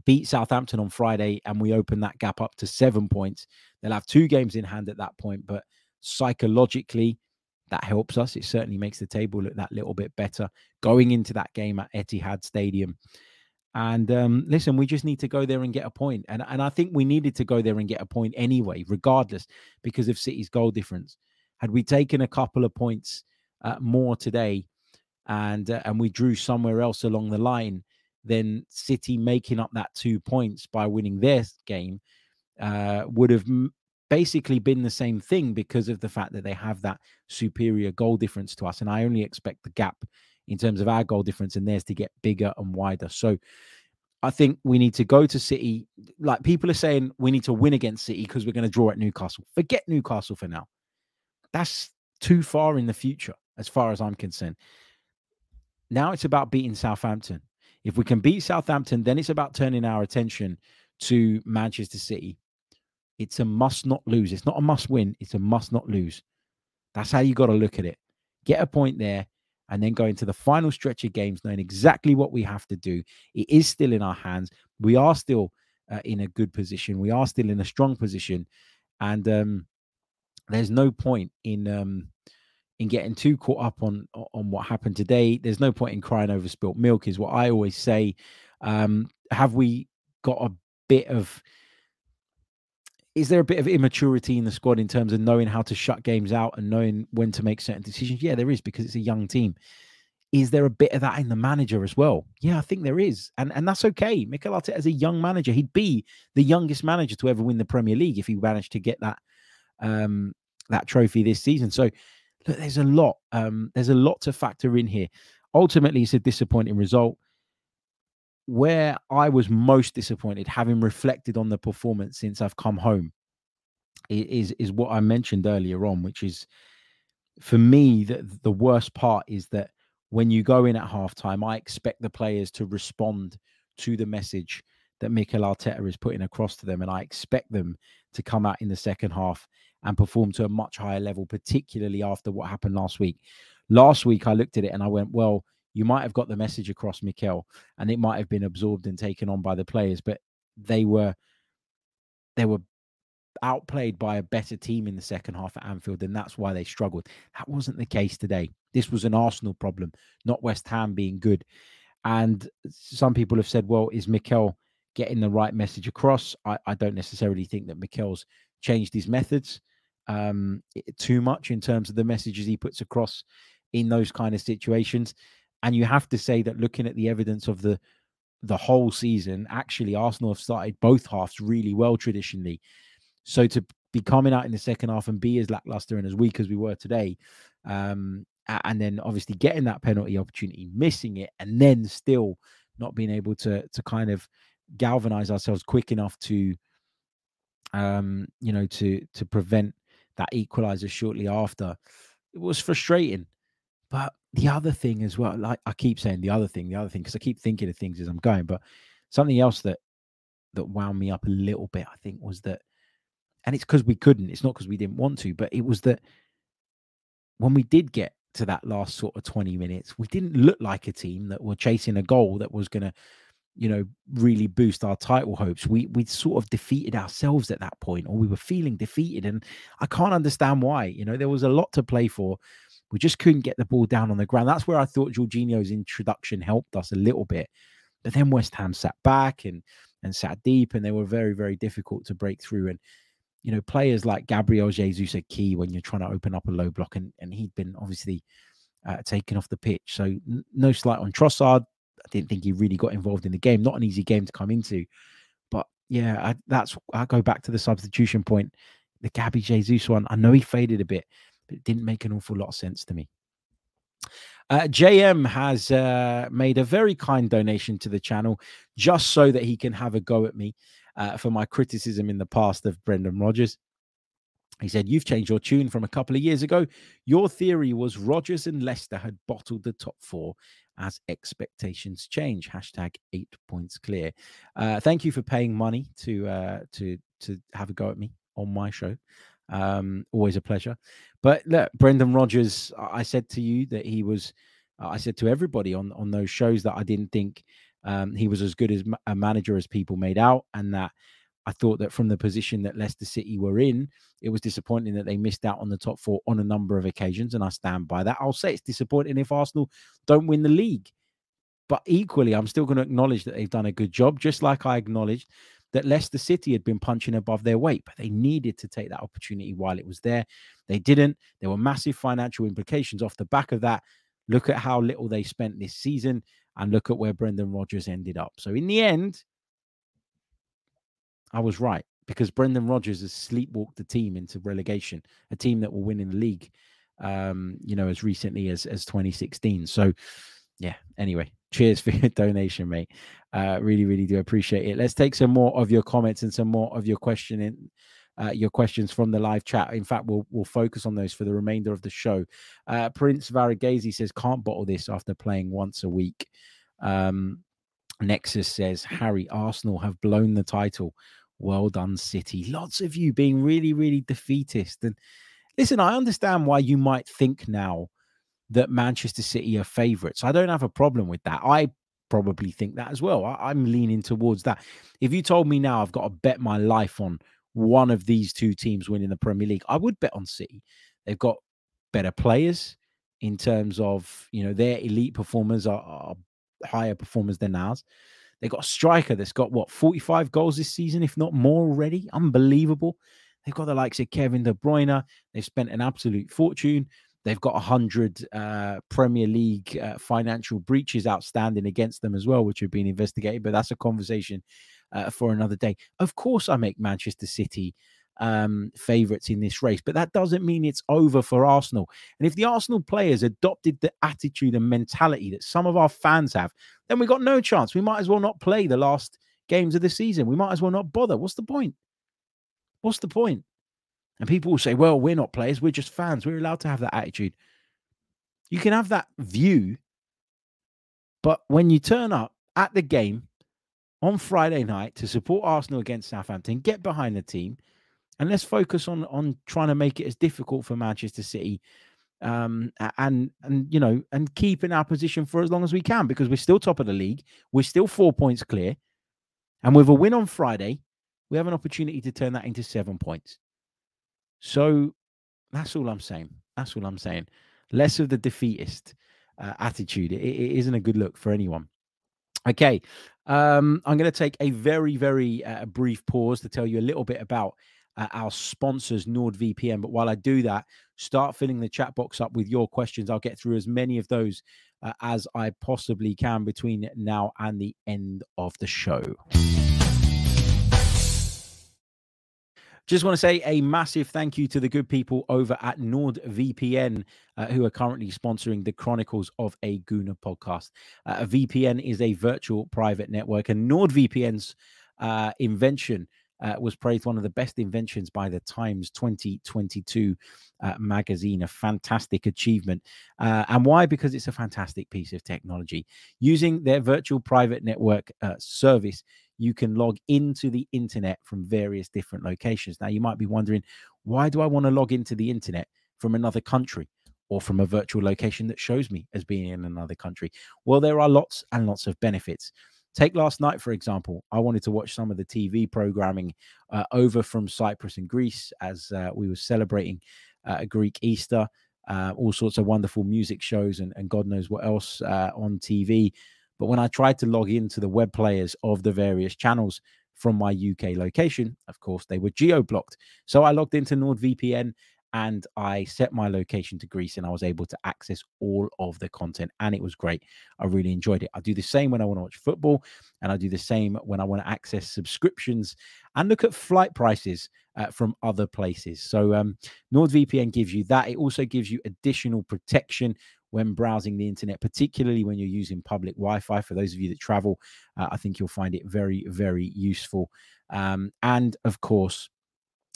beat Southampton on Friday, and we open that gap up to seven points. They'll have two games in hand at that point, but psychologically, that helps us. It certainly makes the table look that little bit better going into that game at Etihad Stadium. And um, listen, we just need to go there and get a point. And and I think we needed to go there and get a point anyway, regardless, because of City's goal difference. Had we taken a couple of points uh, more today, and uh, and we drew somewhere else along the line, then City making up that two points by winning their game uh, would have basically been the same thing because of the fact that they have that superior goal difference to us. And I only expect the gap in terms of our goal difference and theirs to get bigger and wider. So I think we need to go to City. Like people are saying, we need to win against City because we're going to draw at Newcastle. Forget Newcastle for now. That's too far in the future, as far as I'm concerned. Now it's about beating Southampton. If we can beat Southampton, then it's about turning our attention to Manchester City. It's a must not lose. It's not a must win. It's a must not lose. That's how you got to look at it. Get a point there and then go into the final stretch of games knowing exactly what we have to do. It is still in our hands. We are still uh, in a good position. We are still in a strong position. And um, there's no point in um, in getting too caught up on on what happened today. There's no point in crying over spilt milk, is what I always say. Um, have we got a bit of is there a bit of immaturity in the squad in terms of knowing how to shut games out and knowing when to make certain decisions? Yeah, there is because it's a young team. Is there a bit of that in the manager as well? Yeah, I think there is, and and that's okay. Mikel Arteta as a young manager, he'd be the youngest manager to ever win the Premier League if he managed to get that um, that trophy this season. So look, there's a lot. Um, there's a lot to factor in here. Ultimately, it's a disappointing result. Where I was most disappointed, having reflected on the performance since I've come home, is is what I mentioned earlier on, which is for me the the worst part is that when you go in at halftime, I expect the players to respond to the message that Mikel Arteta is putting across to them, and I expect them to come out in the second half and perform to a much higher level, particularly after what happened last week. Last week, I looked at it and I went, well, you might have got the message across, Mikel, and it might have been absorbed and taken on by the players, but they were they were outplayed by a better team in the second half at Anfield, and that's why they struggled. That wasn't the case today. This was an Arsenal problem, not West Ham being good. And some people have said, well, is Mikel getting the right message across? I, I don't necessarily think that Mikel's changed his methods um, too much in terms of the messages he puts across in those kind of situations. And you have to say that looking at the evidence of the the whole season, actually Arsenal have started both halves really well traditionally. So to be coming out in the second half and be as lackluster and as weak as we were today, um, and then obviously getting that penalty opportunity, missing it, and then still not being able to to kind of galvanize ourselves quick enough to um you know to to prevent that equalizer shortly after. It was frustrating. But the other thing as well, like I keep saying the other thing, the other thing, because I keep thinking of things as I'm going, but something else that that wound me up a little bit, I think, was that, and it's because we couldn't, it's not because we didn't want to, but it was that when we did get to that last sort of 20 minutes, we didn't look like a team that were chasing a goal that was going to you know, really boost our title hopes. We we sort of defeated ourselves at that point, or we were feeling defeated, and I can't understand why. You know, there was a lot to play for. We just couldn't get the ball down on the ground. That's where I thought Jorginho's introduction helped us a little bit. But then West Ham sat back and and sat deep, and they were very very difficult to break through. And you know, players like Gabriel Jesus are key when you're trying to open up a low block, and and he'd been obviously uh, taken off the pitch. So n- no slight on Trossard. I didn't think he really got involved in the game. Not an easy game to come into, but yeah, I, that's I go back to the substitution point. The Gabby Jesus one, I know he faded a bit, it didn't make an awful lot of sense to me. Uh, JM has uh, made a very kind donation to the channel just so that he can have a go at me uh, for my criticism in the past of Brendan Rodgers. He said, You've changed your tune from a couple of years ago. Your theory was Rodgers and Leicester had bottled the top four as expectations change. Hashtag eight points clear. Uh, thank you for paying money to uh, to to have a go at me on my show. Um, always a pleasure. But look, Brendan Rodgers, I said to you that he was. I said to everybody on on those shows that I didn't think um, he was as good as a manager as people made out, and that I thought that from the position that Leicester City were in, it was disappointing that they missed out on the top four on a number of occasions, and I stand by that. I'll say it's disappointing if Arsenal don't win the league. But equally, I'm still going to acknowledge that they've done a good job, just like I acknowledged that Leicester City had been punching above their weight, but they needed to take that opportunity while it was there. They didn't. There were massive financial implications off the back of that. Look at how little they spent this season and look at where Brendan Rodgers ended up. So, in the end, I was right because Brendan Rodgers has sleepwalked the team into relegation, a team that will win in the league, um, you know, as recently as as 2016. So, yeah. Anyway, cheers for your donation, mate. Uh, really, really do appreciate it. Let's take some more of your comments and some more of your questioning. Uh, your questions from the live chat. In fact, we'll we'll focus on those for the remainder of the show. Uh, Prince Varagesi says, "Can't bottle this after playing once a week." Um, Nexus says, "Harry, Arsenal have blown the title Well done, City. Lots of you being really, really defeatist. And listen, I understand why you might think now that Manchester City are favourites. I don't have a problem with that. I probably think that as well. I, am leaning towards that. If you told me now I've got to bet my life on one of these two teams winning the Premier League, I would bet on City. They've got better players in terms of, you know, their elite performers are, are higher performers than ours. They've got a striker that's got what 45 goals this season, if not more already. Unbelievable. They've got the likes of Kevin De Bruyne. They've spent an absolute fortune. They've got 100 uh, Premier League uh, financial breaches outstanding against them as well, which have been investigated. But that's a conversation uh, for another day. Of course, I make Manchester City um, favourites in this race, but that doesn't mean it's over for Arsenal. And if the Arsenal players adopted the attitude and mentality that some of our fans have, then we got no chance. We might as well not play the last games of the season. We might as well not bother. What's the point? What's the point? And people will say, well, we're not players, we're just fans. We're allowed to have that attitude. You can have that view, but when you turn up at the game on Friday night to support Arsenal against Southampton, get behind the team, and let's focus on on trying to make it as difficult for Manchester City um, and and you know and keeping our position for as long as we can because we're still top of the league. We're still four points clear, and with a win on Friday, we have an opportunity to turn that into seven points. So that's all I'm saying. That's all I'm saying. Less of the defeatist uh, attitude. It, it isn't a good look for anyone. Okay. Um, I'm going to take a very, very uh, brief pause to tell you a little bit about uh, our sponsors, NordVPN. But while I do that, start filling the chat box up with your questions. I'll get through as many of those uh, as I possibly can between now and the end of the show. Just want to say a massive thank you to the good people over at NordVPN uh, who are currently sponsoring the Chronicles of a Gooner podcast. Uh, a VPN is a virtual private network, and NordVPN's uh, invention uh, was praised one of the best inventions by the Times 2022 uh, magazine. A fantastic achievement. Uh, and why? Because it's a fantastic piece of technology. Using their virtual private network uh, service, you can log into the internet from various different locations. Now, you might be wondering, why do I want to log into the internet from another country? or from a virtual location that shows me as being in another country? Well, there are lots and lots of benefits. Take last night, for example. I wanted to watch some of the TV programming uh, over from Cyprus and Greece as uh, we were celebrating uh, Greek Easter. Uh, all sorts of wonderful music shows and, and God knows what else uh, on TV. But when I tried to log into the web players of the various channels from my UK location, of course, they were geo blocked. So I logged into NordVPN and I set my location to Greece and I was able to access all of the content and it was great. I really enjoyed it. I do the same when I want to watch football and I do the same when I want to access subscriptions and look at flight prices uh, from other places. So um, NordVPN gives you that. It also gives you additional protection when browsing the internet, particularly when you're using public Wi Fi. For those of you that travel, uh, I think you'll find it very, very useful. Um, and of course,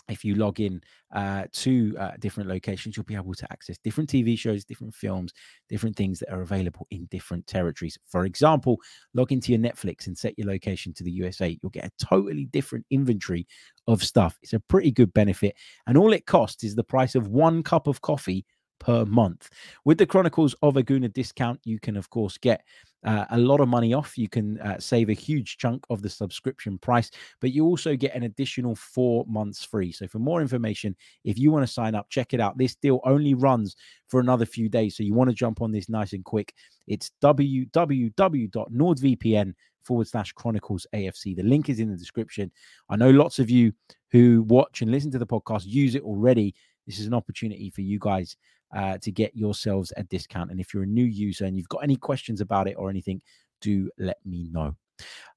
if you log in uh, to uh, different locations, you'll be able to access different TV shows, different films, different things that are available in different territories. For example, log into your Netflix and set your location to the USA. You'll get a totally different inventory of stuff. It's a pretty good benefit. And all it costs is the price of one cup of coffee per month. With the Chronicles of a Gooner discount, you can, of course, get uh, a lot of money off. You can uh, save a huge chunk of the subscription price, but you also get an additional four months free. So, for more information, if you want to sign up, check it out. This deal only runs for another few days. So, you want to jump on this nice and quick. It's www.nordvpn forward slash chronicles AFC. The link is in the description. I know lots of you who watch and listen to the podcast use it already. This is an opportunity for you guys uh, to get yourselves a discount. And if you're a new user and you've got any questions about it or anything, do let me know.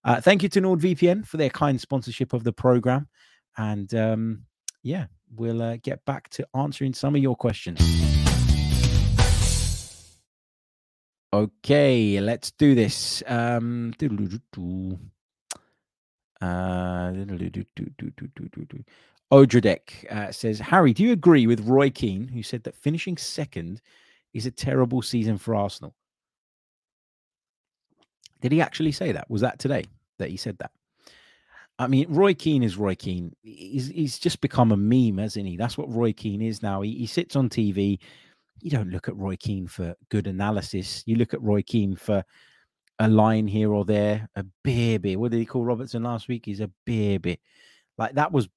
Uh, thank you to NordVPN for their kind sponsorship of the program. And um, yeah, we'll uh, get back to answering some of your questions. Okay, let's do this. Um, uh, Odradek uh, says, Harry, do you agree with Roy Keane, who said that finishing second is a terrible season for Arsenal? Did he actually say that? Was that today that he said that? I mean, Roy Keane is Roy Keane. He's, he's just become a meme, hasn't he? That's what Roy Keane is now. He, he sits on TV. You don't look at Roy Keane for good analysis. You look at Roy Keane for a line here or there, a beer bit. What did he call Robertson last week? He's a beer bit. Like that was,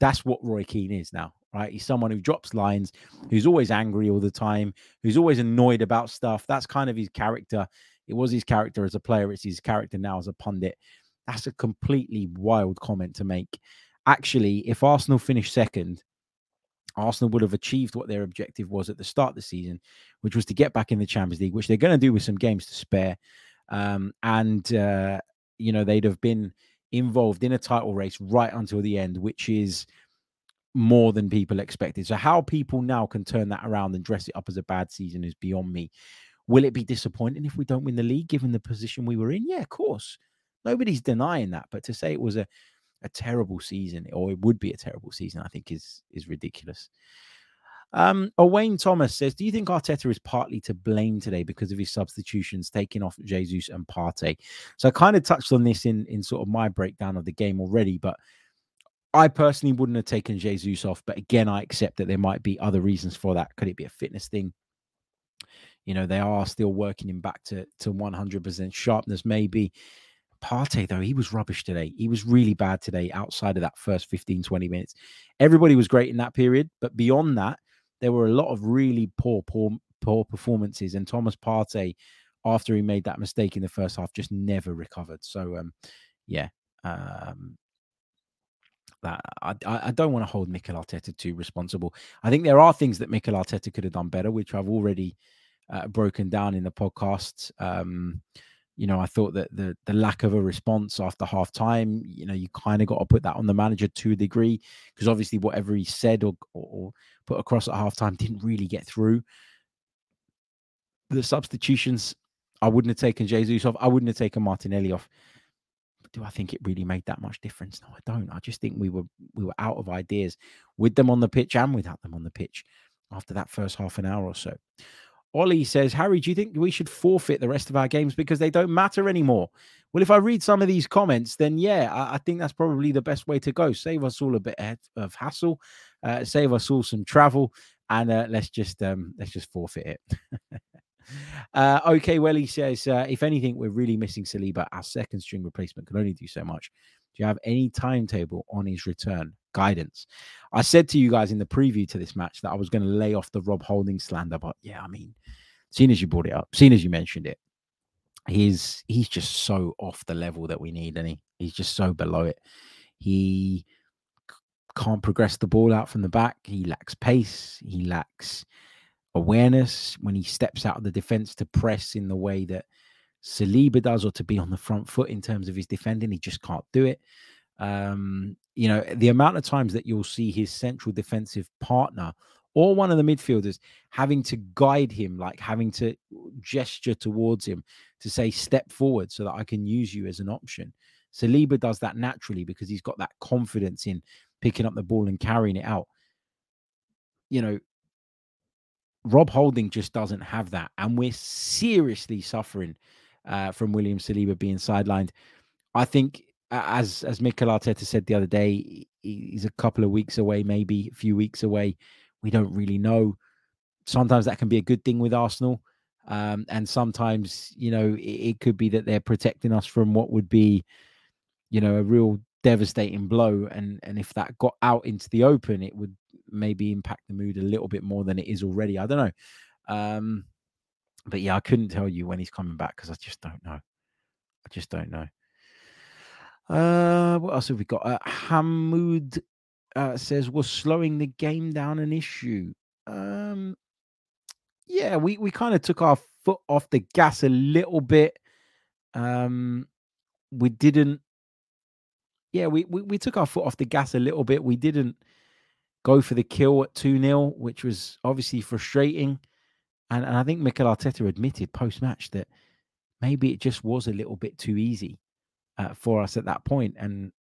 that's what Roy Keane is now, right? He's someone who drops lines, who's always angry all the time, who's always annoyed about stuff. That's kind of his character. It was his character as a player. It's his character now as a pundit. That's a completely wild comment to make. Actually, if Arsenal finished second, Arsenal would have achieved what their objective was at the start of the season, which was to get back in the Champions League, which they're going to do with some games to spare. Um, and, uh, you know, they'd have been involved in a title race right until the end, which is more than people expected. So, how people now can turn that around and dress it up as a bad season is beyond me. Will it be disappointing if we don't win the league given the position we were in? Yeah, of course. Nobody's denying that. But to say it was a, a terrible season or it would be a terrible season, I think is is ridiculous. Um, Wayne Thomas says, Do you think Arteta is partly to blame today because of his substitutions taking off Jesus and Partey? So I kind of touched on this in, in sort of my breakdown of the game already, but I personally wouldn't have taken Jesus off. But again, I accept that there might be other reasons for that. Could it be a fitness thing? You know, they are still working him back to, to 100% sharpness, maybe. Partey, though, he was rubbish today. He was really bad today outside of that first 15, 20 minutes. Everybody was great in that period. But beyond that, there were a lot of really poor, poor, poor performances. And Thomas Partey, after he made that mistake in the first half, just never recovered. So, um, yeah, um, that I, I don't want to hold Mikel Arteta too responsible. I think there are things that Mikel Arteta could have done better, which I've already uh, broken down in the podcast. Um, you know, I thought that the the lack of a response after half time, you know, you kind of got to put that on the manager to a degree because obviously whatever he said or, or put across at half time didn't really get through. The substitutions, I wouldn't have taken Jesus off. I wouldn't have taken Martinelli off. But do I think it really made that much difference? No, I don't. I just think we were we were out of ideas with them on the pitch and without them on the pitch after that first half an hour or so. Ollie says, Harry, do you think we should forfeit the rest of our games because they don't matter anymore? Well, if I read some of these comments, then yeah, I, I think that's probably the best way to go. Save us all a bit of hassle, uh, save us all some travel, and uh, let's just um, let's just forfeit it. uh, okay, well, he says, uh, if anything, we're really missing Saliba. Our second string replacement can only do so much. Do you have any timetable on his return? Guidance. I said to you guys in the preview to this match that I was going to lay off the Rob Holding slander, but yeah, I mean, seeing as you brought it up, seeing as you mentioned it, he's he's just so off the level that we need, and he he's just so below it. He can't progress the ball out from the back. He lacks pace. He lacks awareness when he steps out of the defense to press in the way that Saliba does, or to be on the front foot in terms of his defending. He just can't do it. Um, you know, the amount of times that you'll see his central defensive partner or one of the midfielders having to guide him, like having to gesture towards him to say, step forward so that I can use you as an option. Saliba does that naturally because he's got that confidence in picking up the ball and carrying it out. You know, Rob Holding just doesn't have that. And we're seriously suffering uh, from William Saliba being sidelined. I think, as as Mikel Arteta said the other day, he's a couple of weeks away, maybe a few weeks away. We don't really know. Sometimes that can be a good thing with Arsenal. Um, and sometimes, you know, it, it could be that they're protecting us from what would be, you know, a real devastating blow. And and if that got out into the open, it would maybe impact the mood a little bit more than it is already. I don't know. Um, but yeah, I couldn't tell you when he's coming back because I just don't know. I just don't know. Uh, what else have we got? Uh, Hamoud uh, says, "Was slowing the game down an issue?" Um, yeah, we we kind of took our foot off the gas a little bit. Um, we didn't. Yeah, we, we we took our foot off the gas a little bit. We didn't go for the kill at two 0 which was obviously frustrating. And, and I think Mikel Arteta admitted post match that maybe it just was a little bit too easy uh, for us at that point, and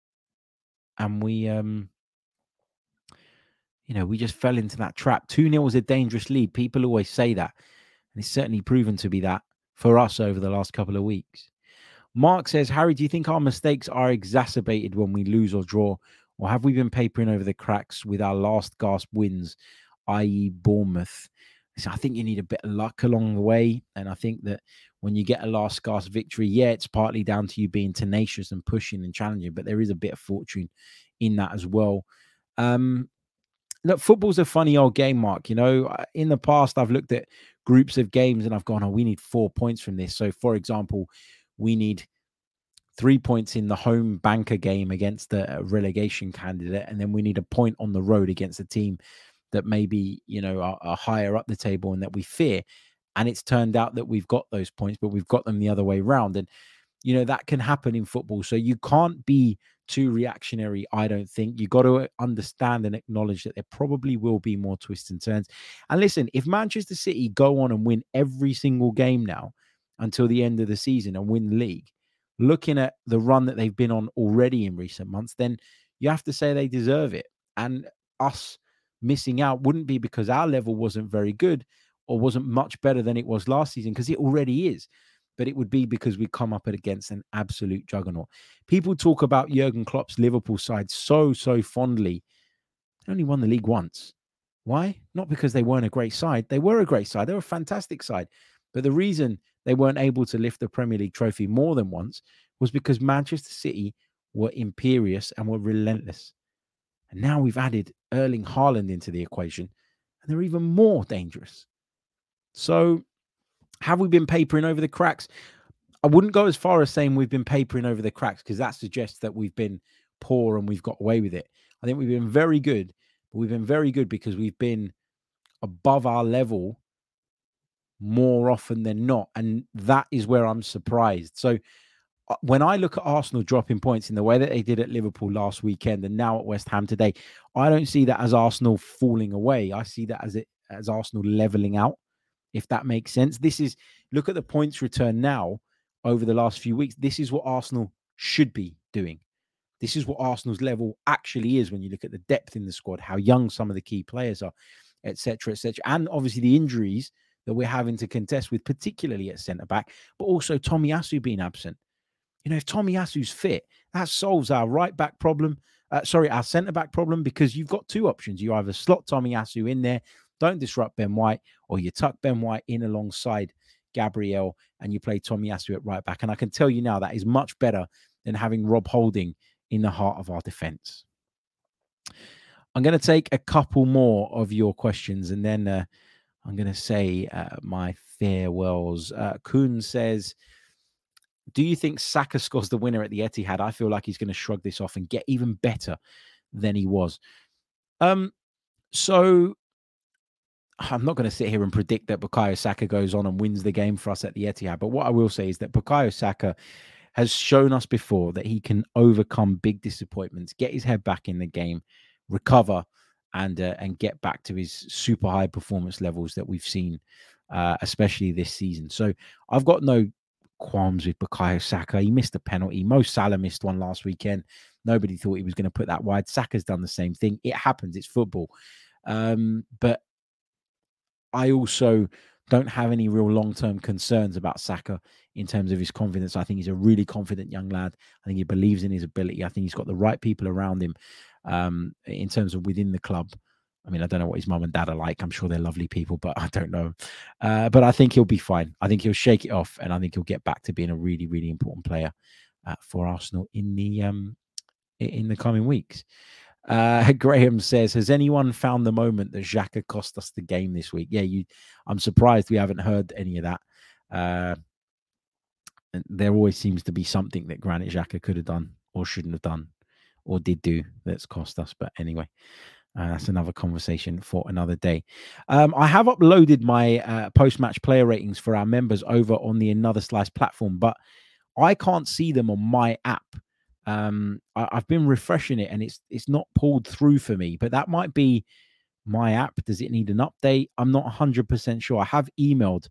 and we um you know we just fell into that trap. Two 0 was a dangerous lead. People always say that, and it's certainly proven to be that for us over the last couple of weeks. Mark says, Harry, do you think our mistakes are exacerbated when we lose or draw? Or have we been papering over the cracks with our last gasp wins, i.e., Bournemouth? So I think you need a bit of luck along the way. And I think that when you get a last gasp victory, yeah, it's partly down to you being tenacious and pushing and challenging, but there is a bit of fortune in that as well. Um, look, football's a funny old game, Mark. You know, in the past, I've looked at groups of games and I've gone, oh, we need four points from this. So, for example, we need three points in the home banker game against a relegation candidate, and then we need a point on the road against a team that maybe you know are, are, higher up the table and that we fear. And it's turned out that we've got those points, but we've got them the other way around. And you know that can happen in football. So you can't be too reactionary. I don't think you got to uh, understand and acknowledge that there probably will be more twists and turns. And listen, if Manchester City go on and win every single game now until the end of the season and win the league looking at the run that they've been on already in recent months, then you have to say they deserve it. And us missing out wouldn't be because our level wasn't very good or wasn't much better than it was last season, because it already is. But it would be because we come up against an absolute juggernaut. People talk about Jurgen Klopp's Liverpool side so, so fondly. They only won the league once. Why? Not because they weren't a great side. They were a great side. They were a fantastic side. But the reason they weren't able to lift the Premier League trophy more than once was because Manchester City were imperious and were relentless. And now we've added Erling Haaland into the equation, and they're even more dangerous. So, have we been papering over the cracks? I wouldn't go as far as saying we've been papering over the cracks because that suggests that we've been poor and we've got away with it. I think we've been very good, but we've been very good because we've been above our level more often than not. And that is where I'm surprised. So when I look at Arsenal dropping points in the way that they did at Liverpool last weekend and now at West Ham today, I don't see that as Arsenal falling away. I see that as it as Arsenal leveling out, if that makes sense. This is look at the points return now over the last few weeks. This is what Arsenal should be doing. This is what Arsenal's level actually is when you look at the depth in the squad, how young some of the key players are, etc., etc., and obviously the injuries that we're having to contest with, particularly at centre back, but also Tomiyasu being absent. You know, if Tomiyasu's fit, that solves our right back problem. Uh, sorry, our centre back problem because you've got two options. You either slot Tomiyasu in there, don't disrupt Ben White, or you tuck Ben White in alongside Gabriel and you play Tomiyasu at right back. And I can tell you now that is much better than having Rob Holding in the heart of our defence. I'm going to take a couple more of your questions and then uh, I'm going to say uh, my farewells. Uh, Kuhn says, Do you think Saka scores the winner at the Etihad? I feel like he's going to shrug this off and get even better than he was. Um, so I'm not going to sit here and predict that Bukayo Saka goes on and wins the game for us at the Etihad. But what I will say is that Bukayo Saka has shown us before that he can overcome big disappointments, get his head back in the game, recover, and uh, and get back to his super high performance levels that we've seen, uh, especially this season. So I've got no qualms with Bukayo Saka. He missed a penalty. Mo Salah missed one last weekend. Nobody thought he was going to put that wide. Saka's done the same thing. It happens. It's football. Um, but I also don't have any real long term concerns about Saka in terms of his confidence. I think he's a really confident young lad. I think he believes in his ability. I think he's got the right people around him um, in terms of within the club. I mean, I don't know what his mum and dad are like. I'm sure they're lovely people, but I don't know. Uh, but I think he'll be fine. I think he'll shake it off, and I think he'll get back to being a really, really important player uh, for Arsenal in the um, in the coming weeks. Uh, Graham says, "Has anyone found the moment that Xhaka cost us the game this week?" Yeah, you. I'm surprised we haven't heard any of that. Uh, there always seems to be something that Granit Xhaka could have done or shouldn't have done or did do that's cost us. But anyway, uh, that's another conversation for another day. Um, I have uploaded my uh, post match player ratings for our members over on the Another Slice platform, but I can't see them on my app. Um, I, have been refreshing it and it's it's not pulled through for me, but that might be my app. Does it need an update? I'm not 100% sure. I have emailed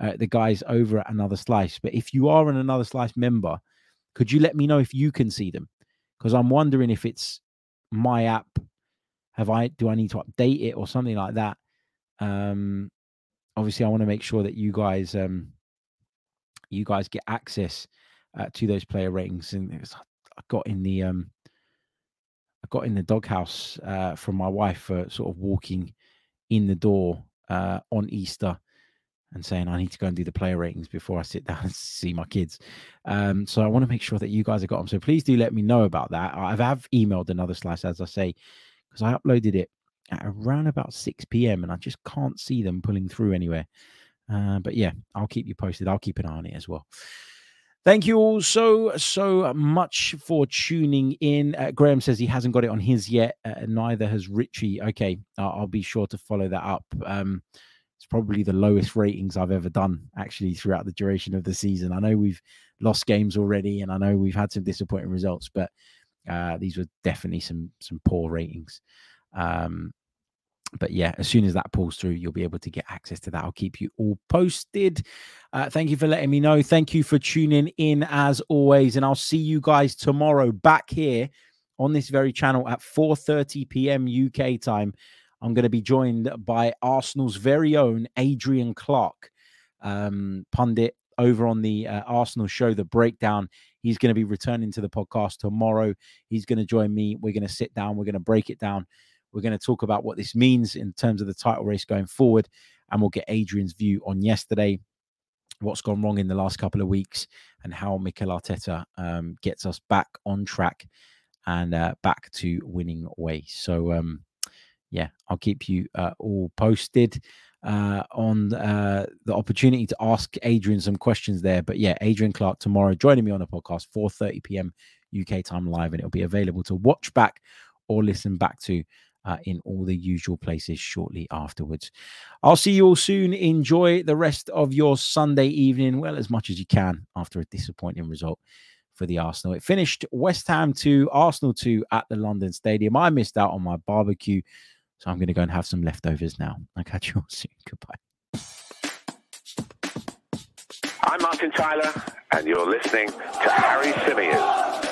uh, the guys over at Another Slice, but if you are an Another Slice member, could you let me know if you can see them? because I'm wondering if it's my app. Have I do I need to update it or something like that? Um, obviously, I want to make sure that you guys um, you guys get access uh, to those player ratings, and was, I got in the um, I got in the doghouse uh, from my wife for sort of walking in the door uh, on Easter and saying I need to go and do the player ratings before I sit down and see my kids. Um, so I want to make sure that you guys have got them. So please do let me know about that. I've have emailed another slice, as I say, because I uploaded it at around about 6 p.m. and I just can't see them pulling through anywhere. Uh, but yeah, I'll keep you posted. I'll keep an eye on it as well. Thank you all so, so much for tuning in. Uh, Graham says he hasn't got it on his yet. Uh, neither has Richie. Okay, I'll, I'll, be sure to follow that up. Um, it's probably the lowest ratings I've ever done actually throughout the duration of the season. I know we've lost games already, and I know we've had some disappointing results, but uh, these were definitely some some poor ratings. Um, but yeah, as soon as that pulls through, you'll be able to get access to that. I'll keep you all posted. Uh, thank you for letting me know. Thank you for tuning in as always, and I'll see you guys tomorrow back here on this very channel at 4:30 p.m. UK time. I'm going to be joined by Arsenal's very own Adrian Clarke, um, pundit over on the uh, Arsenal show, The Breakdown. He's going to be returning to the podcast tomorrow. He's going to join me. We're going to sit down. We're going to break it down we're going to talk about what this means in terms of the title race going forward. And we'll get Adrian's view on yesterday, what's gone wrong in the last couple of weeks, and how Mikel Arteta um, gets us back on track and uh, back to winning ways. So, um, yeah, I'll keep you uh, all posted uh, on uh, the opportunity to ask Adrian some questions there. But yeah, Adrian Clarke tomorrow joining me on the podcast, 4:30 p.m. UK time live, and it'll be available to watch back or listen back to uh, in all the usual places shortly afterwards. I'll see you all soon. Enjoy the rest of your Sunday evening, well, as much as you can after a disappointing result for the Arsenal. It finished West Ham 2, Arsenal 2 at the London Stadium. I missed out on my barbecue, so I'm going to go and have some leftovers now. I'll catch you all soon. Goodbye. I'm Martin Tyler, and you're listening to Harry Symeou.